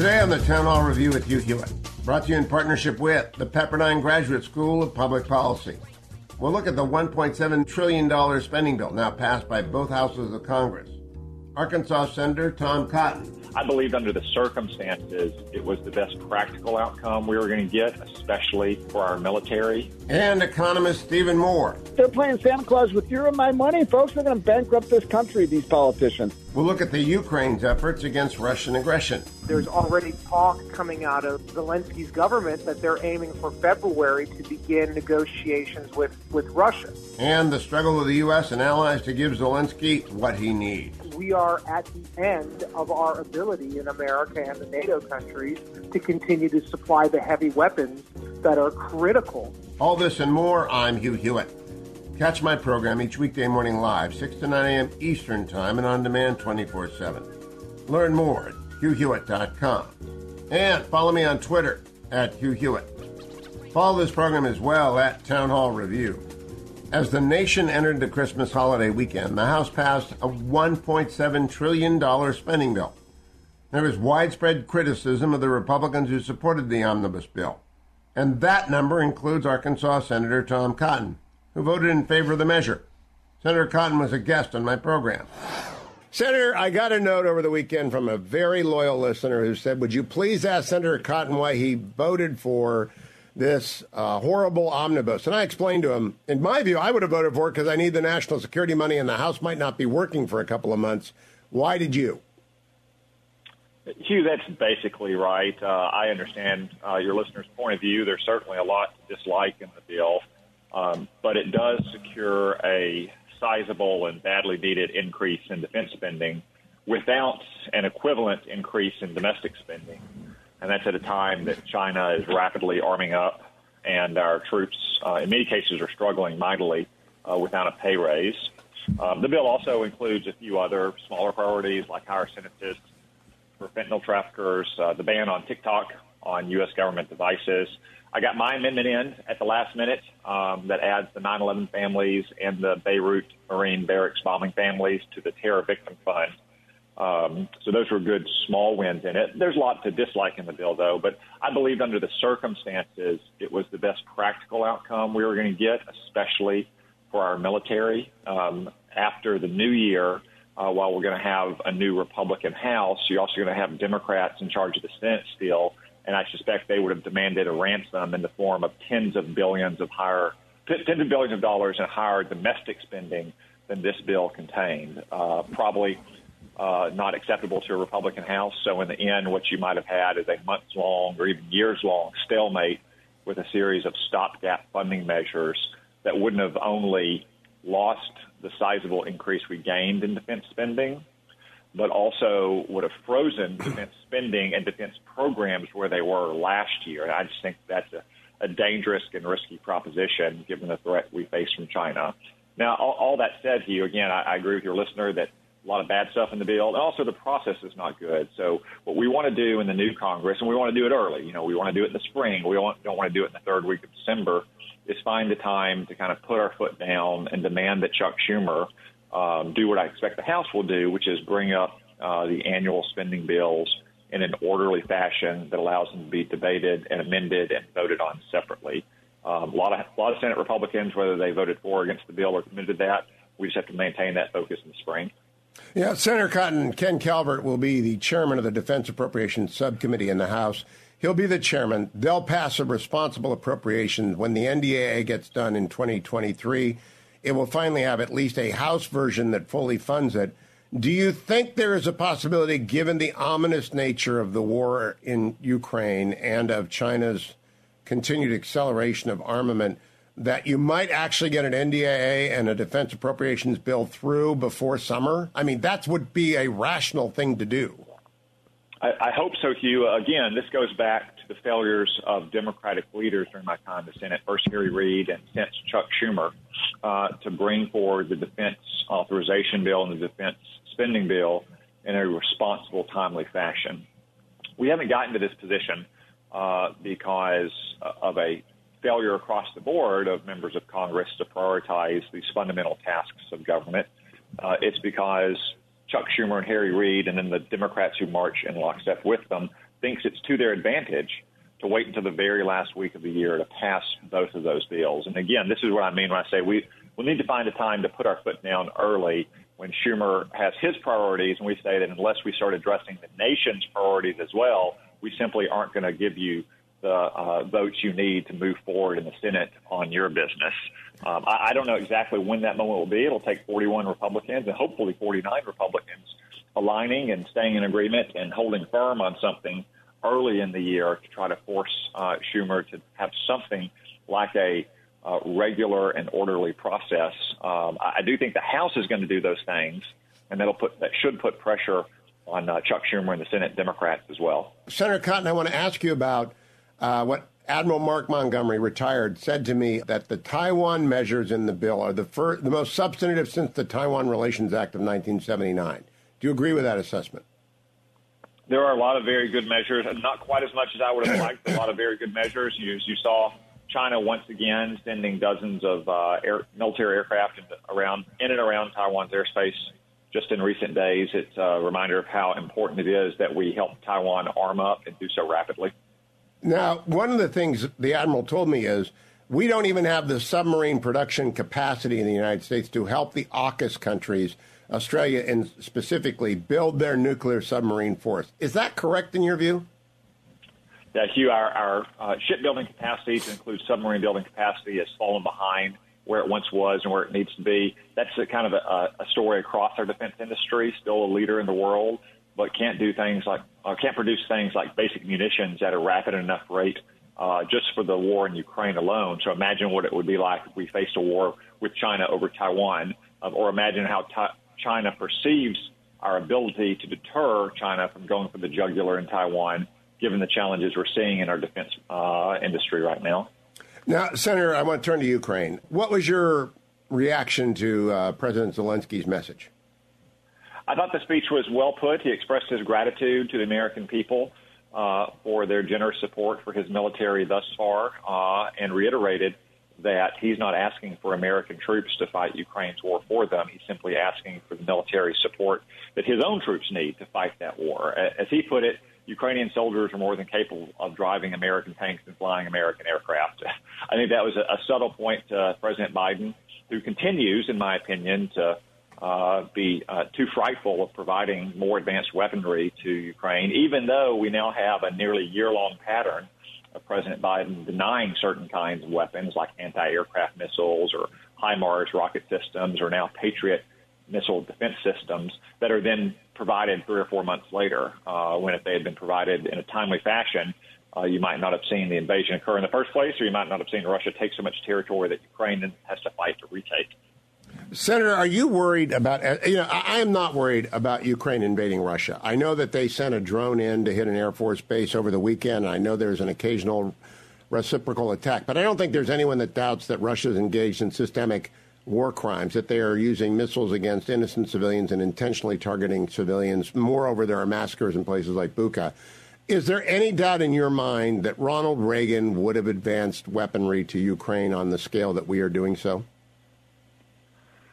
Today on the Town Hall Review with Hugh Hewitt, brought to you in partnership with the Pepperdine Graduate School of Public Policy. We'll look at the $1.7 trillion spending bill now passed by both houses of Congress. Arkansas Senator Tom Cotton. I believed under the circumstances it was the best practical outcome we were going to get, especially for our military. And economist Stephen Moore. They're playing Santa Claus with your and my money, folks. They're going to bankrupt this country, these politicians. We'll look at the Ukraine's efforts against Russian aggression. There's already talk coming out of Zelensky's government that they're aiming for February to begin negotiations with, with Russia. And the struggle of the U.S. and allies to give Zelensky what he needs. We are at the end of our ability in America and the NATO countries to continue to supply the heavy weapons that are critical. All this and more, I'm Hugh Hewitt. Catch my program each weekday morning live, 6 to 9 a.m. Eastern Time and on demand 24 7. Learn more at hughhewitt.com. And follow me on Twitter at Hugh Hewitt. Follow this program as well at Town Hall Review. As the nation entered the Christmas holiday weekend, the House passed a $1.7 trillion spending bill. There was widespread criticism of the Republicans who supported the omnibus bill. And that number includes Arkansas Senator Tom Cotton, who voted in favor of the measure. Senator Cotton was a guest on my program. Senator, I got a note over the weekend from a very loyal listener who said, Would you please ask Senator Cotton why he voted for this uh, horrible omnibus. And I explained to him, in my view, I would have voted for it because I need the national security money and the House might not be working for a couple of months. Why did you? Hugh, that's basically right. Uh, I understand uh, your listener's point of view. There's certainly a lot to dislike in the bill, um, but it does secure a sizable and badly needed increase in defense spending without an equivalent increase in domestic spending and that's at a time that China is rapidly arming up, and our troops, uh, in many cases, are struggling mightily uh, without a pay raise. Um, the bill also includes a few other smaller priorities like higher sentences for fentanyl traffickers, uh, the ban on TikTok on U.S. government devices. I got my amendment in at the last minute um, that adds the 9/11 families and the Beirut Marine barracks bombing families to the terror victim fund. Um, so those were good small wins in it. There's a lot to dislike in the bill, though, but I believed under the circumstances it was the best practical outcome we were going to get, especially for our military. Um, after the new year, uh, while we're going to have a new Republican House, you're also going to have Democrats in charge of the Senate still, and I suspect they would have demanded a ransom in the form of tens of billions of higher, tens of billions of dollars in higher domestic spending than this bill contained. Uh, probably uh, not acceptable to a Republican House. So in the end, what you might have had is a months long or even years long stalemate with a series of stopgap funding measures that wouldn't have only lost the sizable increase we gained in defense spending, but also would have frozen defense spending and defense programs where they were last year. And I just think that's a, a dangerous and risky proposition given the threat we face from China. Now, all, all that said, Hugh, again, I, I agree with your listener that a lot of bad stuff in the bill. And also, the process is not good. So, what we want to do in the new Congress, and we want to do it early, you know, we want to do it in the spring. We don't, don't want to do it in the third week of December, is find the time to kind of put our foot down and demand that Chuck Schumer um, do what I expect the House will do, which is bring up uh, the annual spending bills in an orderly fashion that allows them to be debated and amended and voted on separately. Um, a lot of a lot of Senate Republicans, whether they voted for or against the bill or committed to that, we just have to maintain that focus in the spring. Yeah, Senator Cotton, Ken Calvert will be the chairman of the Defense Appropriations Subcommittee in the House. He'll be the chairman. They'll pass a responsible appropriation when the NDAA gets done in 2023. It will finally have at least a House version that fully funds it. Do you think there is a possibility, given the ominous nature of the war in Ukraine and of China's continued acceleration of armament, that you might actually get an NDAA and a defense appropriations bill through before summer? I mean, that would be a rational thing to do. I, I hope so, Hugh. Again, this goes back the failures of Democratic leaders during my time in the Senate, first Harry Reid and since Chuck Schumer, uh, to bring forward the defense authorization bill and the defense spending bill in a responsible, timely fashion. We haven't gotten to this position uh, because of a failure across the board of members of Congress to prioritize these fundamental tasks of government. Uh, it's because Chuck Schumer and Harry Reid, and then the Democrats who march in lockstep with them, thinks it's to their advantage to wait until the very last week of the year to pass both of those bills. And again, this is what I mean when I say we we need to find a time to put our foot down early when Schumer has his priorities, and we say that unless we start addressing the nation's priorities as well, we simply aren't going to give you the uh, votes you need to move forward in the Senate on your business. Um, I, I don't know exactly when that moment will be. It'll take 41 Republicans and hopefully 49 Republicans aligning and staying in agreement and holding firm on something early in the year to try to force uh, Schumer to have something like a uh, regular and orderly process. Um, I, I do think the House is going to do those things, and that'll put that should put pressure on uh, Chuck Schumer and the Senate Democrats as well. Senator Cotton, I want to ask you about uh, what Admiral Mark Montgomery, retired, said to me that the Taiwan measures in the bill are the, first, the most substantive since the Taiwan Relations Act of 1979. Do you agree with that assessment? There are a lot of very good measures, not quite as much as I would have liked. A lot of very good measures. You, you saw China once again sending dozens of uh, air, military aircraft in, around in and around Taiwan's airspace just in recent days. It's a reminder of how important it is that we help Taiwan arm up and do so rapidly. Now, one of the things the admiral told me is we don't even have the submarine production capacity in the United States to help the AUKUS countries, Australia and specifically, build their nuclear submarine force. Is that correct in your view? Yeah, Hugh, our, our uh, shipbuilding capacity to include submarine building capacity has fallen behind where it once was and where it needs to be. That's a kind of a, a story across our defense industry, still a leader in the world but can't do things like uh, can't produce things like basic munitions at a rapid enough rate uh, just for the war in Ukraine alone. So imagine what it would be like if we faced a war with China over Taiwan, um, or imagine how ta- China perceives our ability to deter China from going for the jugular in Taiwan, given the challenges we're seeing in our defense uh, industry right now. Now, Senator, I want to turn to Ukraine. What was your reaction to uh, President Zelensky's message? I thought the speech was well put. He expressed his gratitude to the American people uh, for their generous support for his military thus far uh, and reiterated that he's not asking for American troops to fight Ukraine's war for them. He's simply asking for the military support that his own troops need to fight that war. As he put it, Ukrainian soldiers are more than capable of driving American tanks and flying American aircraft. I think that was a, subtle point to President Biden, who continues, in my opinion, to uh, be uh, too frightful of providing more advanced weaponry to Ukraine, even though we now have a nearly year long pattern President Biden denying certain kinds of weapons like anti aircraft missiles or HIMARS rocket systems or now Patriot missile defense systems that are then provided three or four months later, uh, when if they had been provided in a timely fashion, uh, you might not have seen the invasion occur in the first place, or you might not have seen Russia take so much territory that Ukraine then has to fight to retake. Senator, are you worried about? Uh, you know, I am not worried about Ukraine invading Russia. I know that they sent a drone in to hit an air force base over the weekend. I know there's an occasional reciprocal attack, but I don't think there's anyone that doubts that Russia is engaged in systemic war crimes. That they are using missiles against innocent civilians and intentionally targeting civilians. Moreover, there are massacres in places like Bucha. Is there any doubt in your mind that Ronald Reagan would have advanced weaponry to Ukraine on the scale that we are doing so?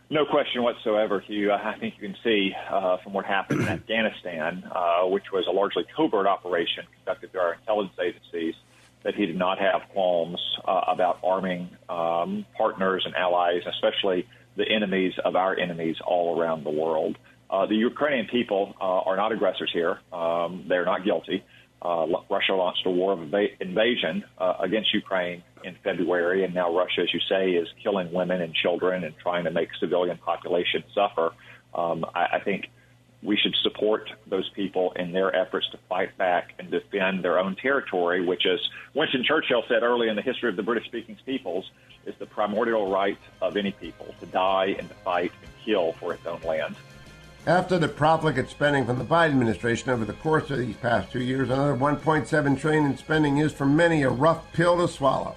No question whatsoever, Hugh. I think you can see uh, from what happened in Afghanistan, uh, which was a largely covert operation conducted by our intelligence agencies, that he did not have qualms uh, about arming um, partners and allies, especially the enemies of our enemies all around the world. Uh, the Ukrainian people uh, are not aggressors here. Um, they're not guilty. Uh, Russia launched a war of inv- invasion against Ukraine in February, and now Russia, as you say, is killing women and children and trying to make civilian population suffer. Um, I, I think we should support those people in their efforts to fight back and defend their own territory, which, as Winston Churchill said early in the history of the British speaking peoples, is the primordial right of any people to die and to fight and kill for its own land. After the profligate spending from the Biden administration over the course of these past two years, another 1.7 trillion in spending is for many a rough pill to swallow,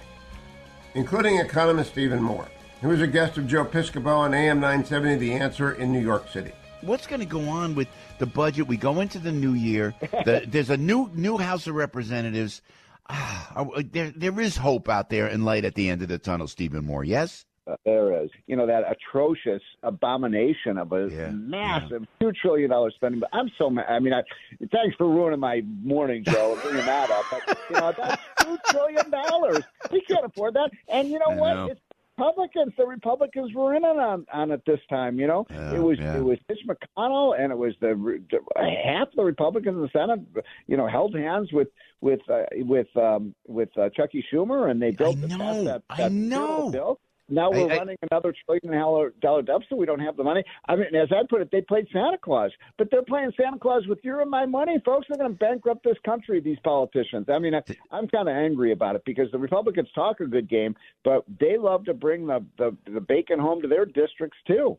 including economist Stephen Moore, who is a guest of Joe Piscopo on AM 970 The Answer in New York City what's going to go on with the budget? We go into the new year. The, there's a new new House of Representatives. Ah, there there is hope out there and light at the end of the tunnel. Stephen Moore, yes. Uh, there is, you know, that atrocious abomination of a yeah, massive yeah. two trillion dollar spending. But I'm so mad. I mean, I, thanks for ruining my morning, Joe, bringing that up. But you know, that's two trillion dollars. We can't afford that. And you know I what? Know. It's Republicans. The Republicans were in on on it this time. You know, yeah, it was it was Mitch McConnell and it was the, the half the Republicans in the Senate. You know, held hands with with uh, with um, with uh, Chucky Schumer, and they built I know, that, that, I know. bill. Now we're I, I, running another trillion dollar deficit. We don't have the money. I mean, as I put it, they played Santa Claus, but they're playing Santa Claus with your and my money, folks. They're going to bankrupt this country. These politicians. I mean, I, I'm kind of angry about it because the Republicans talk a good game, but they love to bring the the, the bacon home to their districts too.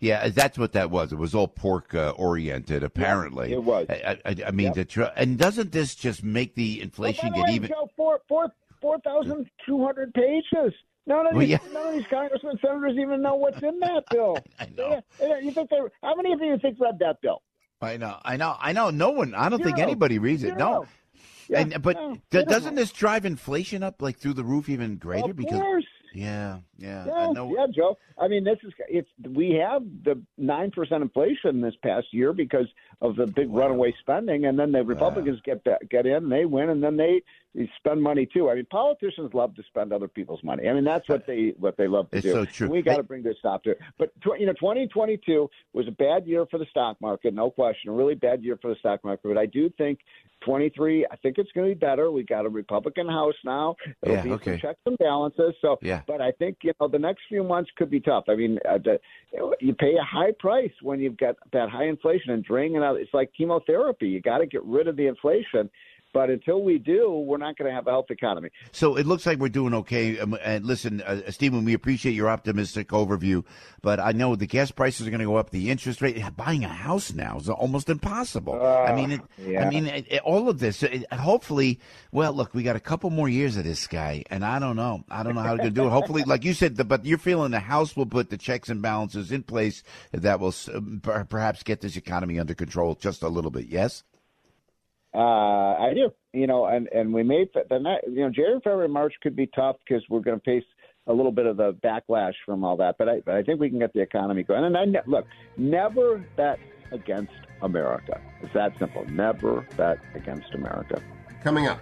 Yeah, that's what that was. It was all pork uh, oriented, apparently. Yeah, it was. I, I, I mean, Yep. the tr- and doesn't this just make the inflation Well, get way, even? Joe, four four four thousand two hundred pages. None of Well, these yeah. none of these congressmen senators even know what's in that bill. I know. Yeah, You think they? How many of you think read that bill? I know, I know, I know. No one. I don't think anybody reads it. No. Yeah, and but no, d- they don't doesn't this drive inflation up like through the roof even greater? Of because course. yeah, yeah, I Yeah, know. yeah, Joe. I mean, this is it's we have the nine percent inflation this past year because of the big runaway spending, and then the Republicans get back, get in, they win, and then they, they spend money too. I mean, politicians love to spend other people's money. I mean, that's what they what they love to It's do. so true. We got to bring this stop to it. But tw- you know, twenty twenty two was a bad year for the stock market, no question. A really bad year for the stock market. But I do think. 23, I think it's going to be better. We got a Republican House now. It'll Yeah, be okay. some checks and balances. So, Yeah. but I think you know the next few months could be tough. I mean, uh, the, you pay a high price when you've got that high inflation and draining out. It's like chemotherapy. You got to get rid of the inflation. But until we do, we're not going to have a health economy. So it looks like we're doing okay. Um, and listen, uh, Stephen, we appreciate your optimistic overview, but I know the gas prices are going to go up. The interest rate, buying a house now is almost impossible. I mean, it, I mean, it, it- all of this. Hopefully, well, look, we got a couple more years of this guy, and I don't know. I don't know how to do it. Hopefully, like you said, the, but you're feeling the House will put the checks and balances in place that will per- perhaps get this economy under control just a little bit. Yes. Uh, I do. You know, and and we made the ne- you know January, February, March could be tough because we're going to face a little bit of the backlash from all that. But I, but I think we can get the economy going. And I ne- look, never bet against America. It's that simple. Never bet against America. Coming up,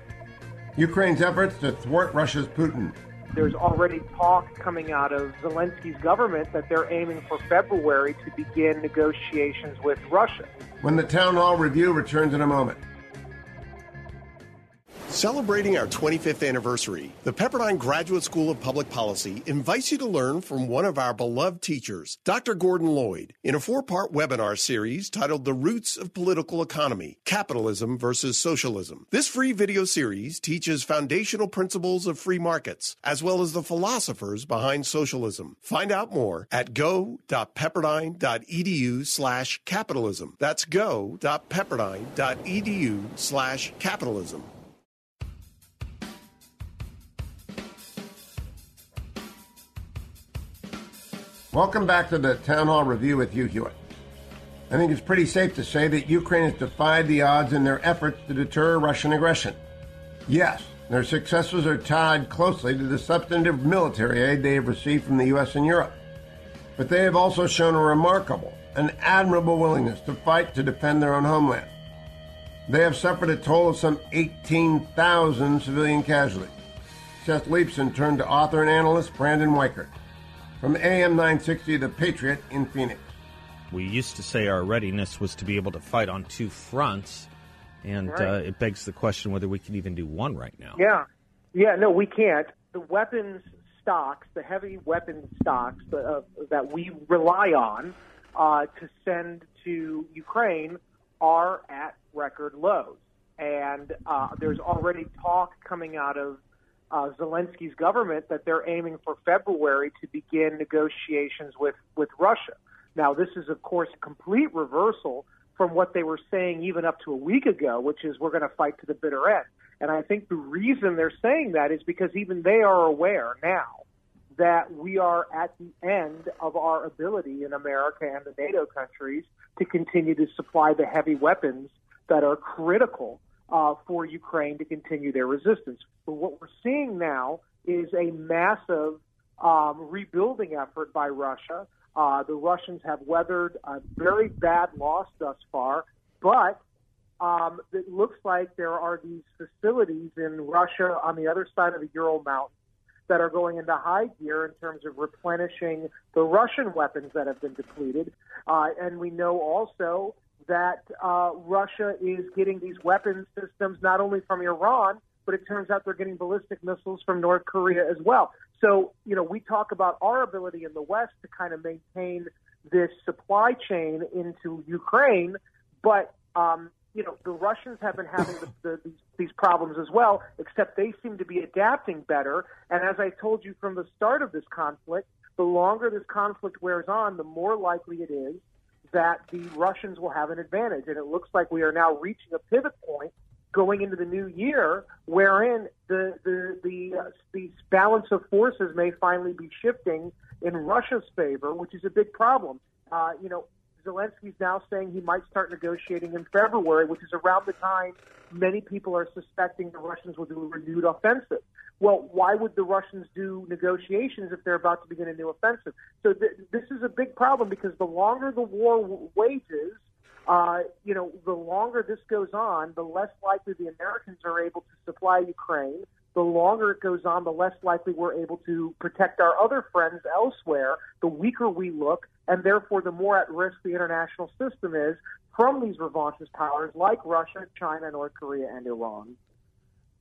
Ukraine's efforts to thwart Russia's Putin. There's already talk coming out of Zelensky's government that they're aiming for February to begin negotiations with Russia. When the town hall review returns in a moment. Celebrating our 25th anniversary, the Pepperdine Graduate School of Public Policy invites you to learn from one of our beloved teachers, Dr. Gordon Lloyd, in a four part webinar series titled The Roots of Political Economy Capitalism versus Socialism. This free video series teaches foundational principles of free markets, as well as the philosophers behind socialism. Find out more at go.pepperdine.edu slash capitalism. That's go.pepperdine.edu slash capitalism. Welcome back to the Town Hall Review with Hugh Hewitt. I think it's pretty safe to say that Ukraine has defied the odds in their efforts to deter Russian aggression. Yes, their successes are tied closely to the substantive military aid they have received from the U.S. and Europe. But they have also shown a remarkable and admirable willingness to fight to defend their own homeland. They have suffered a toll of some 18,000 civilian casualties. Seth Leibsohn turned to author and analyst Brandon Weichert from AM 960 The Patriot in Phoenix. We used to say our readiness was to be able to fight on two fronts, and Right. uh, it begs the question whether we can even do one right now. Yeah. Yeah, no, we can't. The weapons stocks, the heavy weapons stocks uh, that we rely on, uh, to send to Ukraine are at record lows. And uh, there's already talk coming out of uh, Zelensky's government that they're aiming for February to begin negotiations with, with Russia. Now, this is, of course, a complete reversal from what they were saying even up to a week ago, which is we're going to fight to the bitter end. And I think the reason they're saying that is because even they are aware now that we are at the end of our ability in America and the NATO countries to continue to supply the heavy weapons that are critical uh, for Ukraine to continue their resistance. But what we're seeing now is a massive um, rebuilding effort by Russia. Uh, the Russians have weathered a very bad loss thus far, but um, it looks like there are these facilities in Russia on the other side of the Ural Mountains that are going into high gear in terms of replenishing the Russian weapons that have been depleted. Uh, and we know also that uh, Russia is getting these weapons systems not only from Iran, but it turns out they're getting ballistic missiles from North Korea as well. So, you know, we talk about our ability in the West to kind of maintain this supply chain into Ukraine, but um, you know, the Russians have been having the, the, these, these problems as well, except they seem to be adapting better. And as I told you from the start of this conflict, the longer this conflict wears on, the more likely it is that the Russians will have an advantage. And it looks like we are now reaching a pivot point going into the new year wherein the the the, uh, the balance of forces may finally be shifting in Russia's favor, which is a big problem. Uh, you know, Zelensky's now saying he might start negotiating in February, which is around the time many people are suspecting the Russians will do a renewed offensive. Well, why would the Russians do negotiations if they're about to begin a new offensive? So th- this is a big problem because the longer the war w- wages, uh, you know, the longer this goes on, the less likely the Americans are able to supply Ukraine the longer it goes on, the less likely we're able to protect our other friends elsewhere, the weaker we look, and therefore the more at risk the international system is from these revanchist powers like Russia, China, North Korea, and Iran.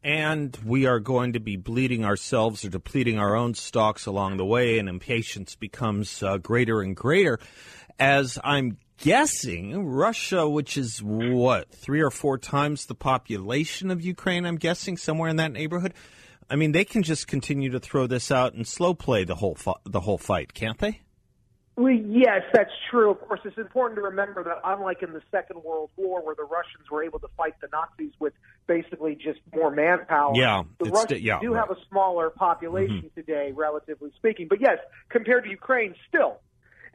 And we are going to be bleeding ourselves or depleting our own stocks along the way, and impatience becomes uh, greater and greater. As I'm guessing Russia, which is what three or four times the population of Ukraine, I'm guessing somewhere in that neighborhood. I mean, they can just continue to throw this out and slow play the whole fu- the whole fight, can't they? Well, yes, that's true. Of course, it's important to remember that unlike in the Second World War, where the Russians were able to fight the Nazis with basically just more manpower, yeah, the Russians yeah, do right. have a smaller population Mm-hmm. today, relatively speaking. But yes, compared to Ukraine, still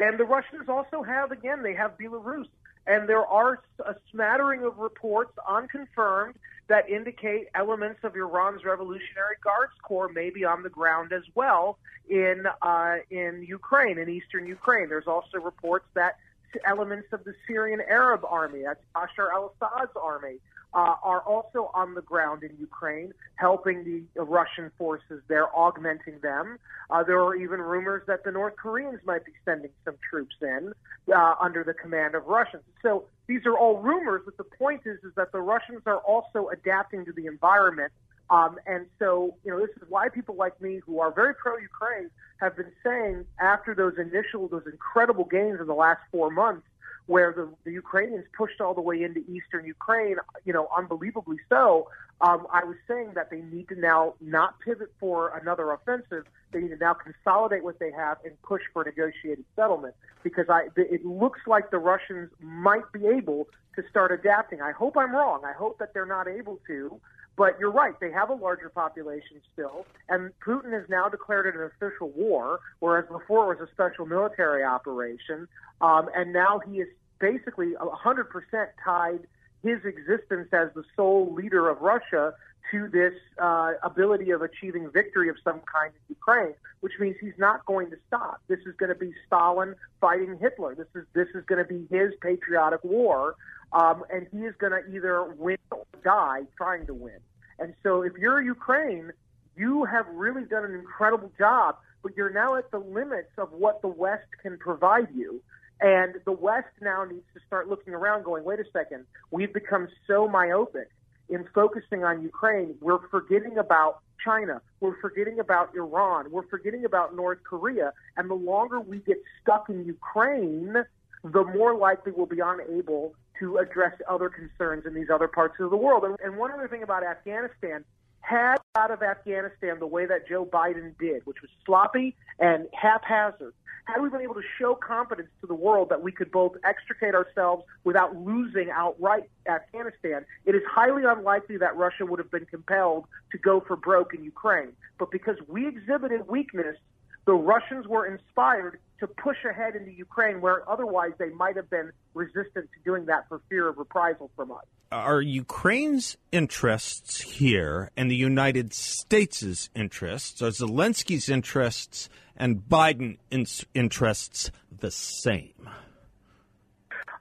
and the Russians also have, again, they have Belarus. And there are a smattering of reports, unconfirmed, that indicate elements of Iran's Revolutionary Guards Corps may be on the ground as well in uh, in Ukraine, in eastern Ukraine. There's also reports that elements of the Syrian Arab Army, that's Bashar al-Assad's army, uh, are also on the ground in Ukraine, helping the Russian forces there, augmenting them. Uh, there are even rumors that the North Koreans might be sending some troops in uh, under the command of Russians. So these are all rumors, but the point is, is that the Russians are also adapting to the environment. Um, and so, you know, this is why people like me, who are very pro-Ukraine, have been saying after those initial, those incredible gains in the last four months, where the, the Ukrainians pushed all the way into eastern Ukraine, you know, unbelievably so. Um, I was saying that they need to now not pivot for another offensive. They need to now consolidate what they have and push for a negotiated settlement because I, it looks like the Russians might be able to start adapting. I hope I'm wrong. I hope that they're not able to. But you're right, they have a larger population still, and Putin has now declared it an official war, whereas before it was a special military operation. Um, and now he is basically 100% tied his existence as the sole leader of Russia to this uh, ability of achieving victory of some kind in Ukraine, which means he's not going to stop. This is going to be Stalin fighting Hitler. This is this is going to be his patriotic war, um, and he is going to either win or die trying to win. And so, if you're Ukraine, you have really done an incredible job, but you're now at the limits of what the West can provide you. And the West now needs to start looking around, going, wait a second, we've become so myopic in focusing on Ukraine, we're forgetting about China, we're forgetting about Iran, we're forgetting about North Korea. And the longer we get stuck in Ukraine, the more likely we'll be unable to address other concerns in these other parts of the world. And, and one other thing about Afghanistan, had out of Afghanistan the way that Joe Biden did, which was sloppy and haphazard, had we been able to show confidence to the world that we could both extricate ourselves without losing outright Afghanistan, it is highly unlikely that Russia would have been compelled to go for broke in Ukraine. But because we exhibited weakness, the Russians were inspired to push ahead into Ukraine, where otherwise they might have been resistant to doing that for fear of reprisal from us. Are Ukraine's interests here and the United States' interests, are Zelensky's interests and Biden's interests the same?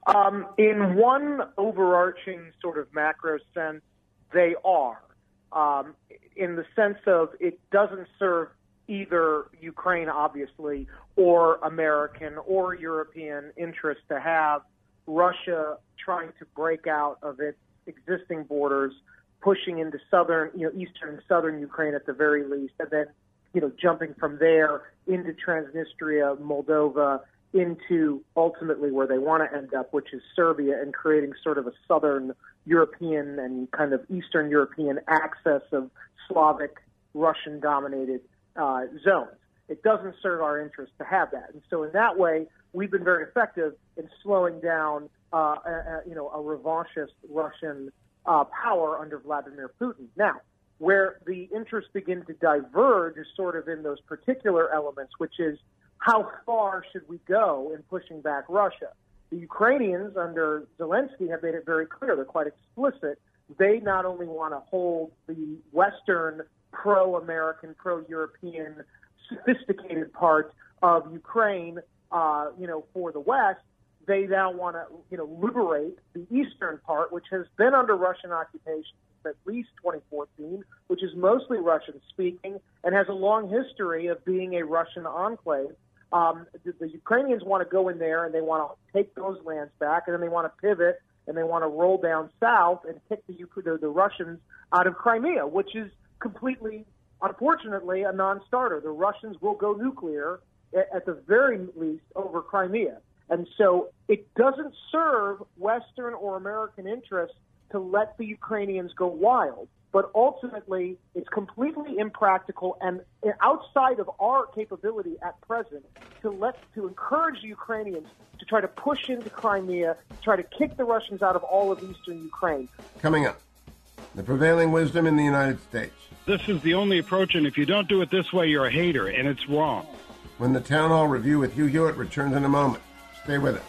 Um, in one overarching sort of macro sense, they are. Um, in the sense of it doesn't serve either Ukraine, obviously, or American or European interest to have Russia trying to break out of its existing borders, pushing into southern, you know, eastern and southern Ukraine at the very least, and then, you know, jumping from there into Transnistria, Moldova, into ultimately where they want to end up, which is Serbia, and creating sort of a southern European and kind of Eastern European axis of Slavic, Russian dominated uh, zones. It doesn't serve our interest to have that. And so in that way, we've been very effective in slowing down, uh, a, a, you know, a revanchist Russian uh, power under Vladimir Putin. Now, where the interests begin to diverge is sort of in those particular elements, which is how far should we go in pushing back Russia? The Ukrainians under Zelensky have made it very clear. They're quite explicit. They not only want to hold the Western pro-American, pro-European, sophisticated part of Ukraine, uh, you know, for the West. They now want to, you know, liberate the eastern part, which has been under Russian occupation since at least 2014, which is mostly Russian speaking and has a long history of being a Russian enclave. Um, the, the Ukrainians want to go in there and they want to take those lands back, and then they want to pivot and they want to roll down south and kick the, the, the Russians out of Crimea, which is completely, unfortunately, a non-starter. The Russians will go nuclear at the very least over Crimea. And so it doesn't serve Western or American interests to let the Ukrainians go wild. But ultimately, it's completely impractical and outside of our capability at present to let to encourage the Ukrainians to try to push into Crimea, try to kick the Russians out of all of eastern Ukraine. Coming up, the prevailing wisdom in the United States. This is the only approach, and if you don't do it this way, you're a hater, and it's wrong. When the Town Hall Review with Hugh Hewitt returns in a moment. Stay with it.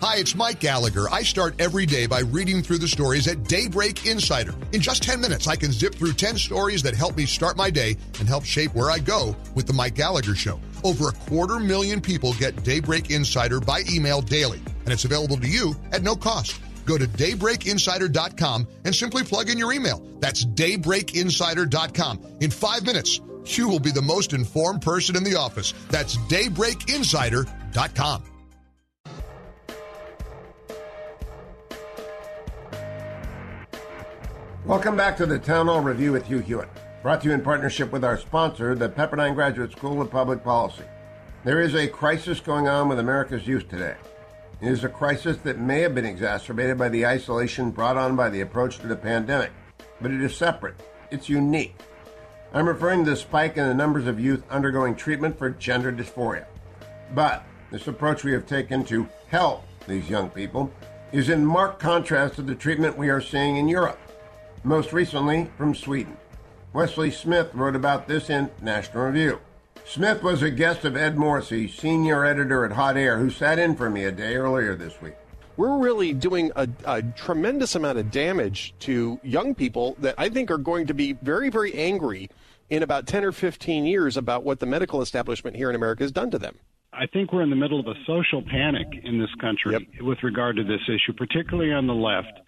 Hi, it's Mike Gallagher. I start every day by reading through the stories at Daybreak Insider. In just 10 minutes, I can zip through 10 stories that help me start my day and help shape where I go with The Mike Gallagher Show. Over a quarter million people get Daybreak Insider by email daily, and it's available to you at no cost. Go to daybreakinsider.com and simply plug in your email. That's daybreakinsider.com. In five minutes, you will be the most informed person in the office. That's daybreakinsider.com. Welcome back to the Town Hall Review with Hugh Hewitt, brought to you in partnership with our sponsor, the Pepperdine Graduate School of Public Policy. There is a crisis going on with America's youth today. It is a crisis that may have been exacerbated by the isolation brought on by the approach to the pandemic, but it is separate. It's unique. I'm referring to the spike in the numbers of youth undergoing treatment for gender dysphoria. But this approach we have taken to help these young people is in marked contrast to the treatment we are seeing in Europe, most recently from Sweden. Wesley Smith wrote about this in National Review. Smith was a guest of Ed Morrissey, senior editor at Hot Air, who sat in for me a day earlier this week. We're really doing a, a, tremendous amount of damage to young people that I think are going to be very, very angry in about 10 or 15 years about what the medical establishment here in America has done to them. I think we're in the middle of a social panic in this country yep. with regard to this issue, particularly on the left.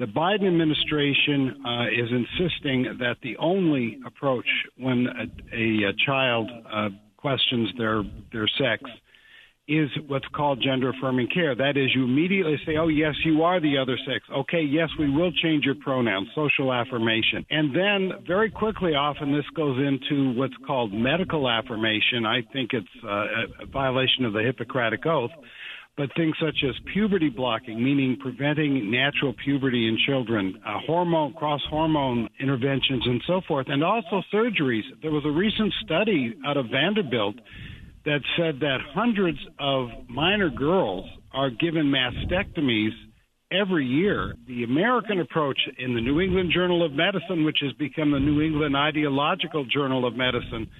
The Biden administration uh, is insisting that the only approach when a, a, a child uh, questions their their sex is what's called gender affirming care. That is, you immediately say, oh, yes, you are the other sex. Okay, yes, we will change your pronouns, social affirmation. And then very quickly, often this goes into what's called medical affirmation. I think it's uh, a violation of the Hippocratic Oath. But things such as puberty blocking, meaning preventing natural puberty in children, uh, hormone, cross hormone interventions, and so forth, and also surgeries. There was a recent study out of Vanderbilt that said that hundreds of minor girls are given mastectomies every year. The American approach in the New England Journal of Medicine, which has become the New England Ideological Journal of Medicine,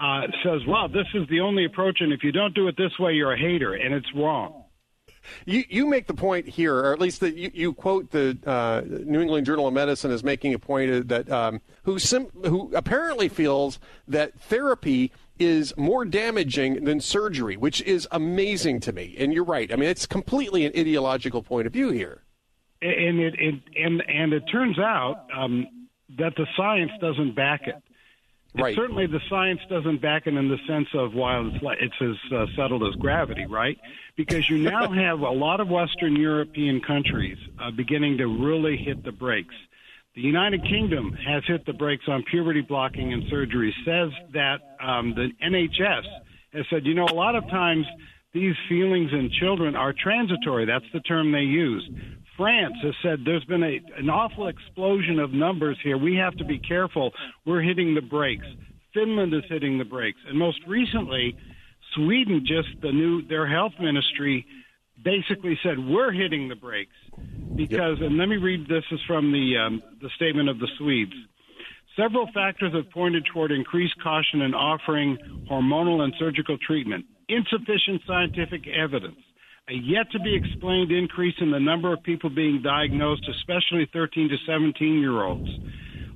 uh, says, well, this is the only approach, and if you don't do it this way, you're a hater, and it's wrong. You, you make the point here, or at least that you, you quote the uh, New England Journal of Medicine as making a point that um, who sim- who apparently feels that therapy is more damaging than surgery, which is amazing to me. And you're right. I mean, it's completely an ideological point of view here. And it, it and and it turns out um, that the science doesn't back it. Right. certainly, the science doesn't back it in the sense of while it's it's as uh, subtle as gravity, right? Because you now have a lot of Western European countries uh, beginning to really hit the brakes. The United Kingdom has hit the brakes on puberty blocking and surgery. Says that um, the NHS has said, you know, a lot of times these feelings in children are transitory. That's the term they use. France has said there's been a, an awful explosion of numbers here. We have to be careful. We're hitting the brakes. Finland is hitting the brakes. And most recently, Sweden just the new their health ministry basically said we're hitting the brakes because, yep. and let me read this is from the um, the statement of the Swedes. Several factors have pointed toward increased caution in offering hormonal and surgical treatment. Insufficient scientific evidence, a yet to be explained increase in the number of people being diagnosed, especially 13 to 17 year olds,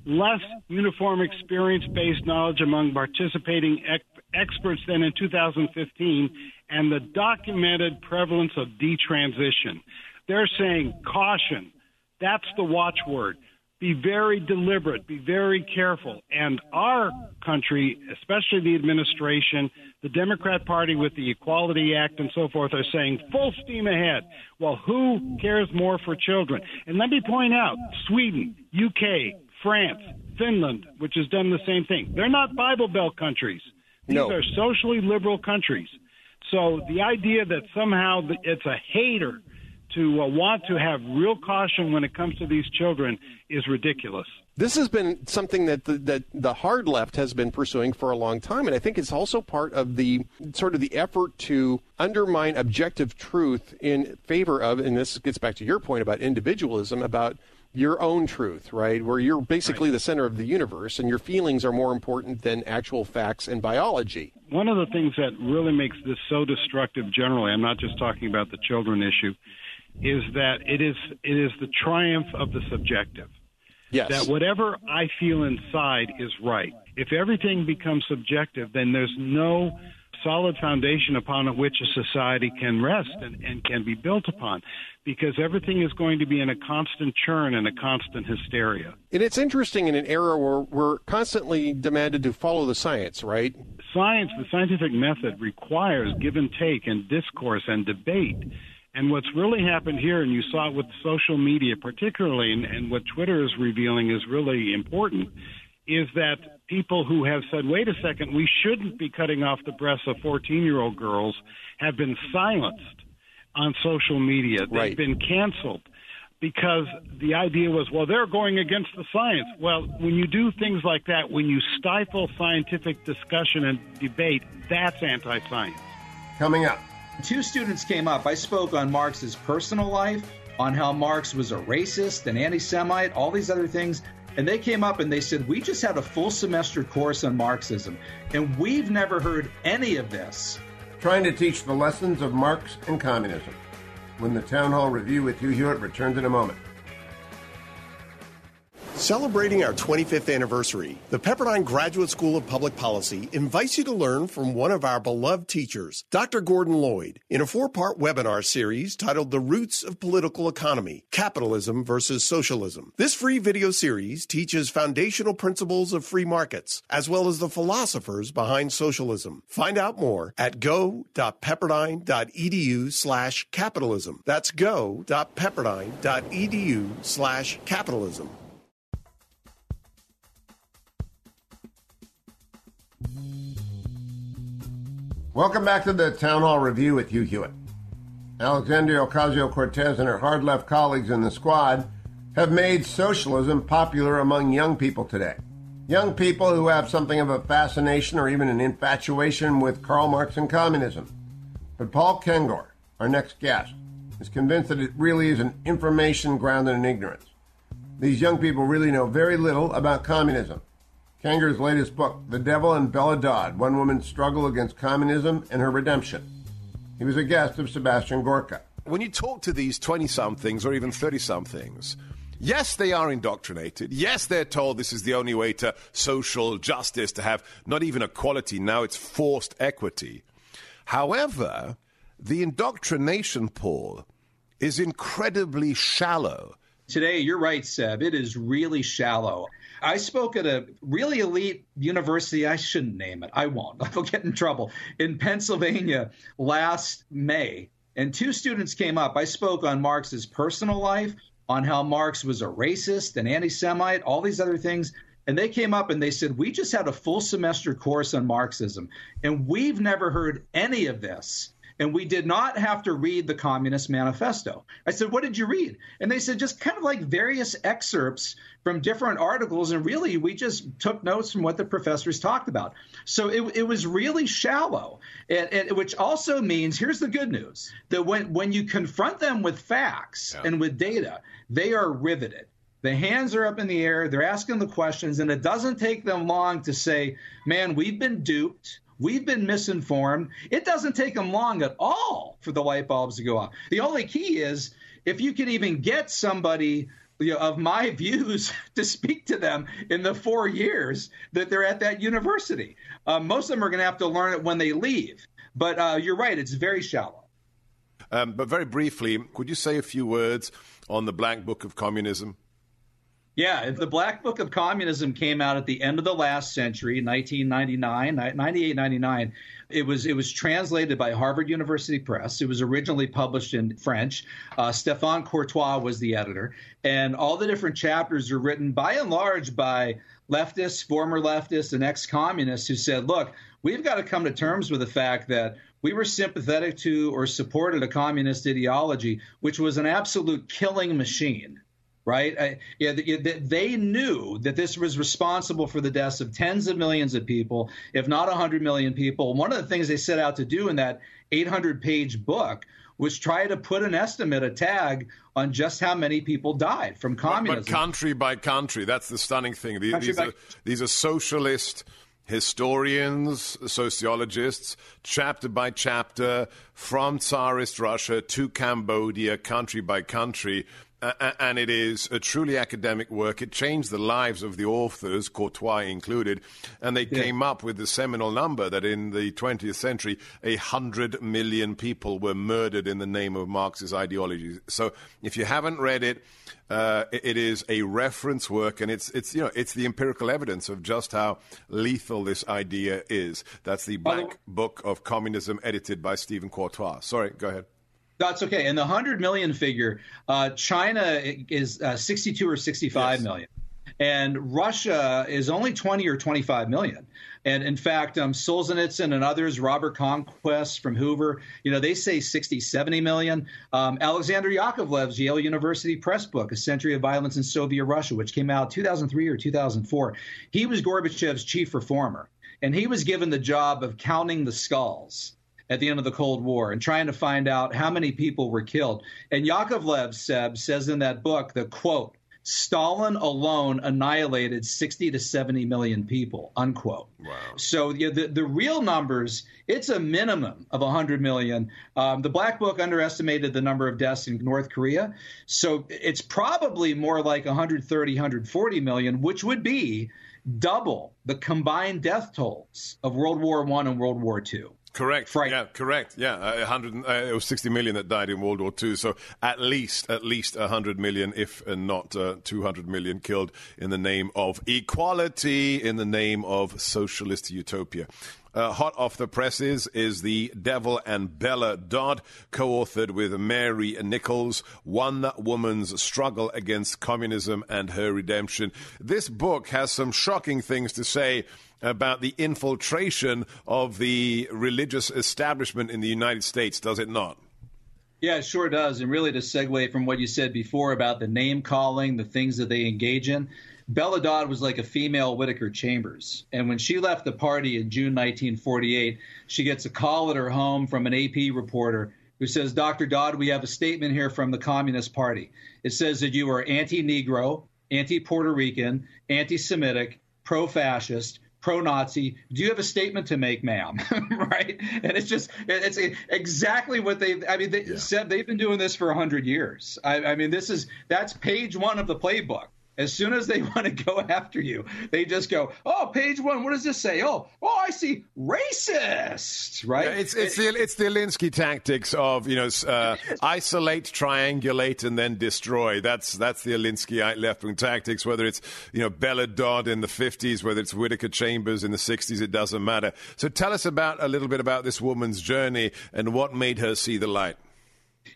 less uniform experience based knowledge among participating ex- experts than in 2015, and the documented prevalence of detransition. They're saying caution. That's the watchword. Be very deliberate, be very careful. And our country, especially the administration, the Democrat Party with the Equality Act and so forth, are saying full steam ahead. Well, who cares more for children? And let me point out Sweden, UK, France, Finland, which has done the same thing. They're not Bible Belt countries. These no. are socially liberal countries. So the idea that somehow it's a hater to uh, want to have real caution when it comes to these children is ridiculous. This has been something that the, that the hard left has been pursuing for a long time, and I think it's also part of the sort of the effort to undermine objective truth in favor of. And this gets back to your point about individualism, about your own truth, right? Where you're basically right. the center of the universe and your feelings are more important than actual facts and biology. One of the things that really makes this so destructive generally, I'm not just talking about the children issue, is that it is it is the triumph of the subjective. Yes. That whatever I feel inside is right. If everything becomes subjective, then there's no solid foundation upon which a society can rest and, and can be built upon because everything is going to be in a constant churn and a constant hysteria. And it's interesting in an era where we're constantly demanded to follow the science, right? Science, the scientific method, requires give and take and discourse and debate. And what's really happened here, and you saw it with social media particularly, and, and what Twitter is revealing is really important, is that people who have said, wait a second, we shouldn't be cutting off the breasts of 14 year old girls have been silenced on social media. They've right. been canceled because the idea was, well, they're going against the science. Well, when you do things like that, when you stifle scientific discussion and debate, that's anti science. Coming up. Two students came up. I spoke on Marx's personal life, on how Marx was a racist, an anti Semite, all these other things. And they came up and they said, We just had a full semester course on Marxism, and we've never heard any of this trying to teach the lessons of Marx and communism. When the Town Hall Review with Hugh Hewitt returns in a moment. Celebrating our 25th anniversary, the Pepperdine Graduate School of Public Policy invites you to learn from one of our beloved teachers, Dr. Gordon Lloyd, in a four part webinar series titled The Roots of Political Economy Capitalism versus Socialism. This free video series teaches foundational principles of free markets, as well as the philosophers behind socialism. Find out more at go.pepperdine.edu slash capitalism. That's go.pepperdine.edu slash capitalism. Welcome back to the Town Hall Review with Hugh Hewitt. Alexandria Ocasio Cortez and her hard left colleagues in the squad have made socialism popular among young people today. Young people who have something of a fascination or even an infatuation with Karl Marx and communism. But Paul Kengor, our next guest, is convinced that it really is an information grounded in ignorance. These young people really know very little about communism. Kengor's latest book, The Devil and Bella Dodd One Woman's Struggle Against Communism and Her Redemption. He was a guest of Sebastian Gorka. When you talk to these 20 somethings or even 30 somethings, yes, they are indoctrinated. Yes, they're told this is the only way to social justice, to have not even equality, now it's forced equity. However, the indoctrination, Paul, is incredibly shallow. Today, you're right, Seb. It is really shallow. I spoke at a really elite university. I shouldn't name it. I won't. I'll get in trouble. In Pennsylvania last May, and two students came up. I spoke on Marx's personal life, on how Marx was a racist, an anti Semite, all these other things. And they came up and they said, We just had a full semester course on Marxism, and we've never heard any of this and we did not have to read the Communist Manifesto. I said, What did you read? And they said, Just kind of like various excerpts from different articles. And really, we just took notes from what the professors talked about. So it, it was really shallow, and, and, which also means here's the good news that when, when you confront them with facts yeah. and with data, they are riveted. The hands are up in the air. They're asking the questions, and it doesn't take them long to say, Man, we've been duped We've been misinformed. It doesn't take them long at all for the light bulbs to go off. The only key is if you can even get somebody you know, of my views to speak to them in the four years that they're at that university. Uh, most of them are going to have to learn it when they leave. But uh, you're right, it's very shallow. Um, but very briefly, could you say a few words on the Black Book of Communism? Yeah, the Black Book of Communism came out at the end of the last century, 1999, 98, 99. It was it was translated by Harvard University Press. It was originally published in French. Uh, Stéphane Courtois was the editor, and all the different chapters are written by and large by leftists, former leftists, and ex-communists who said, "Look, we've got to come to terms with the fact that we were sympathetic to or supported a communist ideology, which was an absolute killing machine." Right? I, yeah, they knew that this was responsible for the deaths of tens of millions of people, if not 100 million people. One of the things they set out to do in that 800 page book was try to put an estimate, a tag on just how many people died from communism. But, but country by country, that's the stunning thing. These, these by... are, these are socialist historians, sociologists, chapter by chapter, from Tsarist Russia to Cambodia, country by country, uh, and it is a truly academic work. It changed the lives of the authors, Courtois included, and they yeah. came up with the seminal number that in the 20th century, a hundred million people were murdered in the name of Marxist ideology. So, if you haven't read it, uh, it is a reference work, and it's it's you know it's the empirical evidence of just how lethal this idea is. That's the Black Book of Communism, edited by Stephen Courtois. Sorry, go ahead. That's okay. And the 100 million figure, uh, China is uh, 62 or 65 yes. million, and Russia is only 20 or 25 million. And in fact, um, Solzhenitsyn and others, Robert Conquest from Hoover, you know, they say 60, 70 million. Um, Alexander Yakovlev's Yale University Press book, A Century of Violence in Soviet Russia, which came out 2003 or 2004, he was Gorbachev's chief reformer. And he was given the job of counting the skulls at the end of the Cold War and trying to find out how many people were killed. And Yakovlev Seb says in that book that quote, Stalin alone annihilated 60 to 70 million people, unquote. Wow. So the, the, the real numbers, it's a minimum of 100 million. Um, the Black Book underestimated the number of deaths in North Korea. So it's probably more like 130, 140 million, which would be double the combined death tolls of World War One and World War Two. Correct. Right. Yeah, correct. Yeah, uh, 100. Uh, it was 60 million that died in World War II. So at least, at least 100 million, if not uh, 200 million, killed in the name of equality, in the name of socialist utopia. Uh, hot off the presses is The Devil and Bella Dodd, co authored with Mary Nichols, One Woman's Struggle Against Communism and Her Redemption. This book has some shocking things to say about the infiltration of the religious establishment in the United States, does it not? Yeah, it sure does. And really, to segue from what you said before about the name calling, the things that they engage in, Bella Dodd was like a female Whittaker Chambers. And when she left the party in June 1948, she gets a call at her home from an AP reporter who says, Dr. Dodd, we have a statement here from the Communist Party. It says that you are anti Negro, anti Puerto Rican, anti Semitic, pro fascist, pro-Nazi. Do you have a statement to make, ma'am? right? And it's just it's exactly what they. I mean, they yeah. said they've been doing this for hundred years. I, I mean, this is that's page one of the playbook. As soon as they want to go after you, they just go, "Oh, page one. What does this say? Oh, oh, I see, racist." Right? Yeah, it's it's the it's the Alinsky tactics of you know uh, isolate, triangulate, and then destroy. That's that's the Alinsky left wing tactics. Whether it's you know Bella Dodd in the fifties, whether it's Whittaker Chambers in the sixties, it doesn't matter. So tell us about a little bit about this woman's journey and what made her see the light.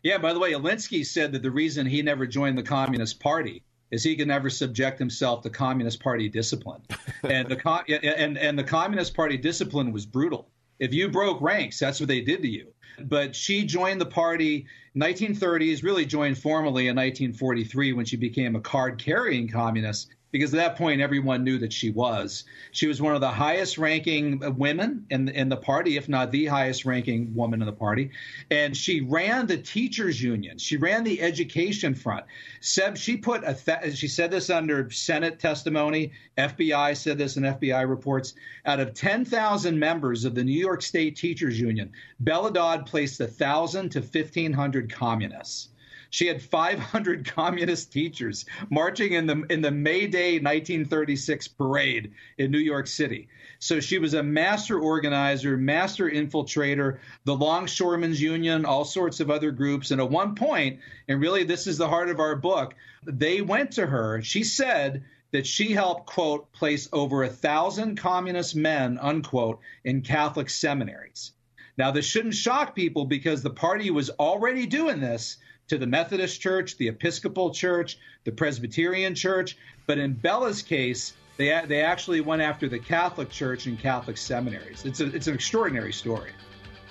Yeah. By the way, Alinsky said that the reason he never joined the Communist Party is he can never subject himself to Communist Party discipline, and the and and the Communist Party discipline was brutal. If you broke ranks, that's what they did to you. But she joined the party 1930s, really joined formally in 1943 when she became a card carrying communist because at that point everyone knew that she was. She was one of the highest ranking women in in the party, if not the highest ranking woman in the party, and she ran the teachers union. She ran the education front. Seb, she put a th- she said this under Senate testimony. FBI said this in FBI reports. Out of 10,000 members of the New York State Teachers Union, Bella Dodd placed a 1,000 to 1,500 communists. She had 500 communist teachers marching in the in the May Day 1936 parade in New York City. So she was a master organizer, master infiltrator, the Longshoremen's Union, all sorts of other groups. And at one point, and really this is the heart of our book, they went to her. She said that she helped, quote, place over a thousand communist men, unquote, in Catholic seminaries. Now, this shouldn't shock people because the party was already doing this to the Methodist Church, the Episcopal Church, the Presbyterian Church. But in Bella's case, they, they actually went after the Catholic Church and Catholic seminaries. It's, a, it's an extraordinary story.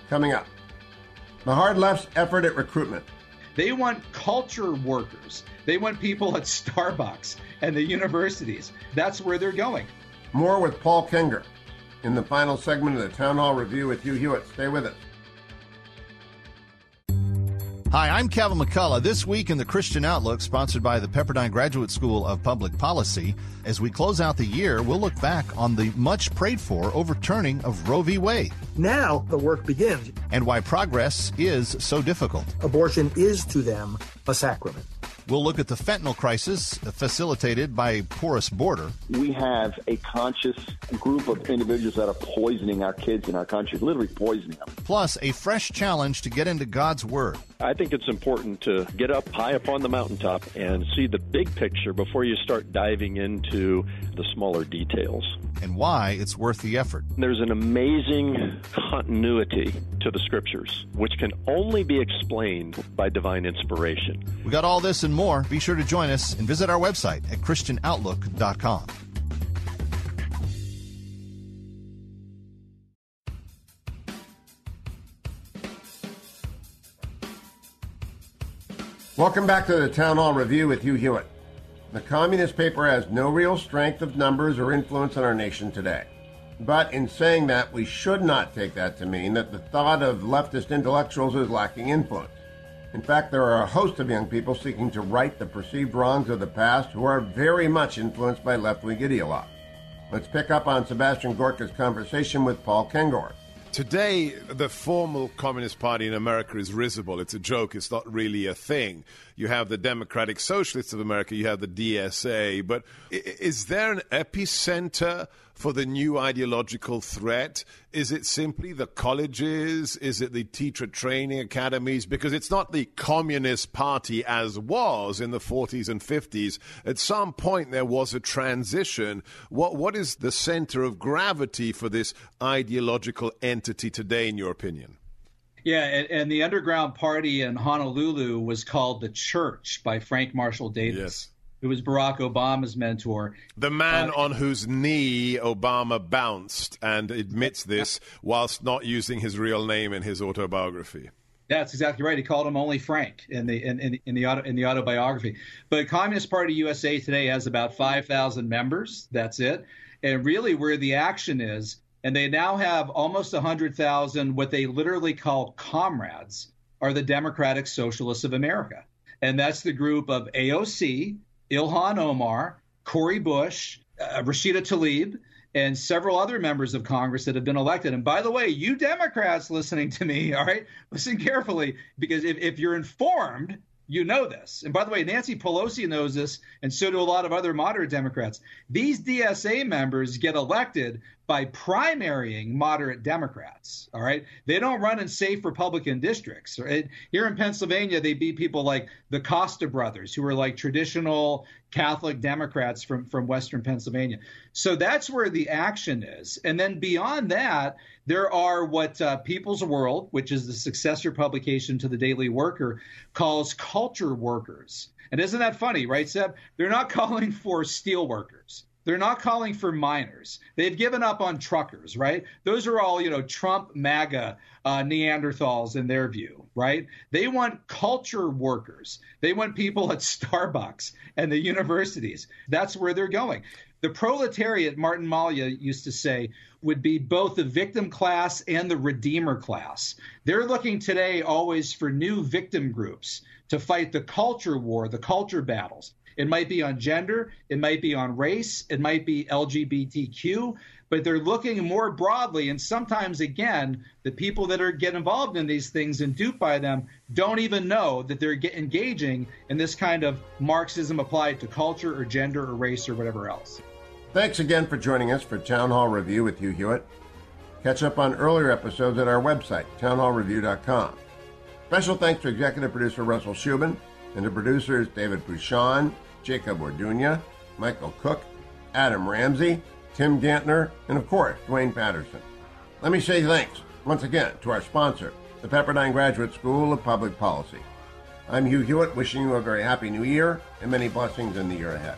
Coming up, the hard left's effort at recruitment. They want culture workers. They want people at Starbucks and the universities. That's where they're going. More with Paul Kengor in the final segment of the Town Hall Review with Hugh Hewitt. Stay with us. Hi, I'm Kevin McCullough. This week in the Christian Outlook, sponsored by the Pepperdine Graduate School of Public Policy, as we close out the year, we'll look back on the much prayed for overturning of Roe v. Wade. Now the work begins. And why progress is so difficult. Abortion is to them a sacrament. We'll look at the fentanyl crisis facilitated by a porous border. We have a conscious group of individuals that are poisoning our kids in our country, literally poisoning them. Plus, a fresh challenge to get into God's Word. I think it's important to get up high up on the mountaintop and see the big picture before you start diving into the smaller details. And why it's worth the effort. There's an amazing continuity to the scriptures, which can only be explained by divine inspiration. We got all this and more. Be sure to join us and visit our website at ChristianOutlook.com. Welcome back to the Town Hall Review with Hugh Hewitt. The communist paper has no real strength of numbers or influence on our nation today. But in saying that, we should not take that to mean that the thought of leftist intellectuals is lacking influence. In fact, there are a host of young people seeking to right the perceived wrongs of the past who are very much influenced by left wing ideologues. Let's pick up on Sebastian Gorka's conversation with Paul Kengor. Today, the formal Communist Party in America is risible. It's a joke. It's not really a thing. You have the Democratic Socialists of America, you have the DSA. But is there an epicenter for the new ideological threat? Is it simply the colleges? Is it the teacher training academies? Because it's not the Communist Party as was in the 40s and 50s. At some point, there was a transition. What, what is the center of gravity for this ideological entity today, in your opinion? Yeah, and, and, the underground party in Honolulu was called the Church by Frank Marshall Davis. Yes. Who was Barack Obama's mentor. The man uh, on whose knee Obama bounced and admits this whilst not using his real name in his autobiography. That's exactly right. He called him only Frank in the in, in, in the auto, in the autobiography. But Communist Party USA today has about five thousand members. That's it. And really, where the action is and they now have almost 100,000 what they literally call comrades are the Democratic Socialists of America. And that's the group of AOC, Ilhan Omar, Cori Bush, uh, Rashida Tlaib, and several other members of Congress that have been elected. And by the way, you Democrats listening to me, all right, listen carefully, because if, if you're informed, you know this. And by the way, Nancy Pelosi knows this, and so do a lot of other moderate Democrats. These DSA members get elected by primarying moderate Democrats. All right. They don't run in safe Republican districts. Right? Here in Pennsylvania, they beat people like the Costa brothers, who are like traditional Catholic Democrats from, from Western Pennsylvania. So that's where the action is. And then beyond that, there are what uh, People's World, which is the successor publication to the Daily Worker, calls culture workers. And isn't that funny, right, Seb? They're not calling for steel workers. They're not calling for miners. They've given up on truckers, right? Those are all, you know, Trump MAGA uh, Neanderthals in their view, right? They want culture workers. They want people at Starbucks and the universities. That's where they're going. The proletariat, Martin Malia used to say, would be both the victim class and the redeemer class. They're looking today always for new victim groups to fight the culture war, the culture battles. It might be on gender, it might be on race, it might be LGBTQ, but they're looking more broadly. And sometimes, again, the people that are get involved in these things and duped by them don't even know that they're engaging in this kind of Marxism applied to culture or gender or race or whatever else. Thanks again for joining us for Town Hall Review with Hugh Hewitt. Catch up on earlier episodes at our website, townhallreview.com. Special thanks to executive producer Russell Shubin and to producers David Bouchon, Jacob Orduña, Michael Cook, Adam Ramsey, Tim Gantner, and of course, Duane Patterson. Let me say thanks once again to our sponsor, the Pepperdine Graduate School of Public Policy. I'm Hugh Hewitt, wishing you a very happy new year and many blessings in the year ahead.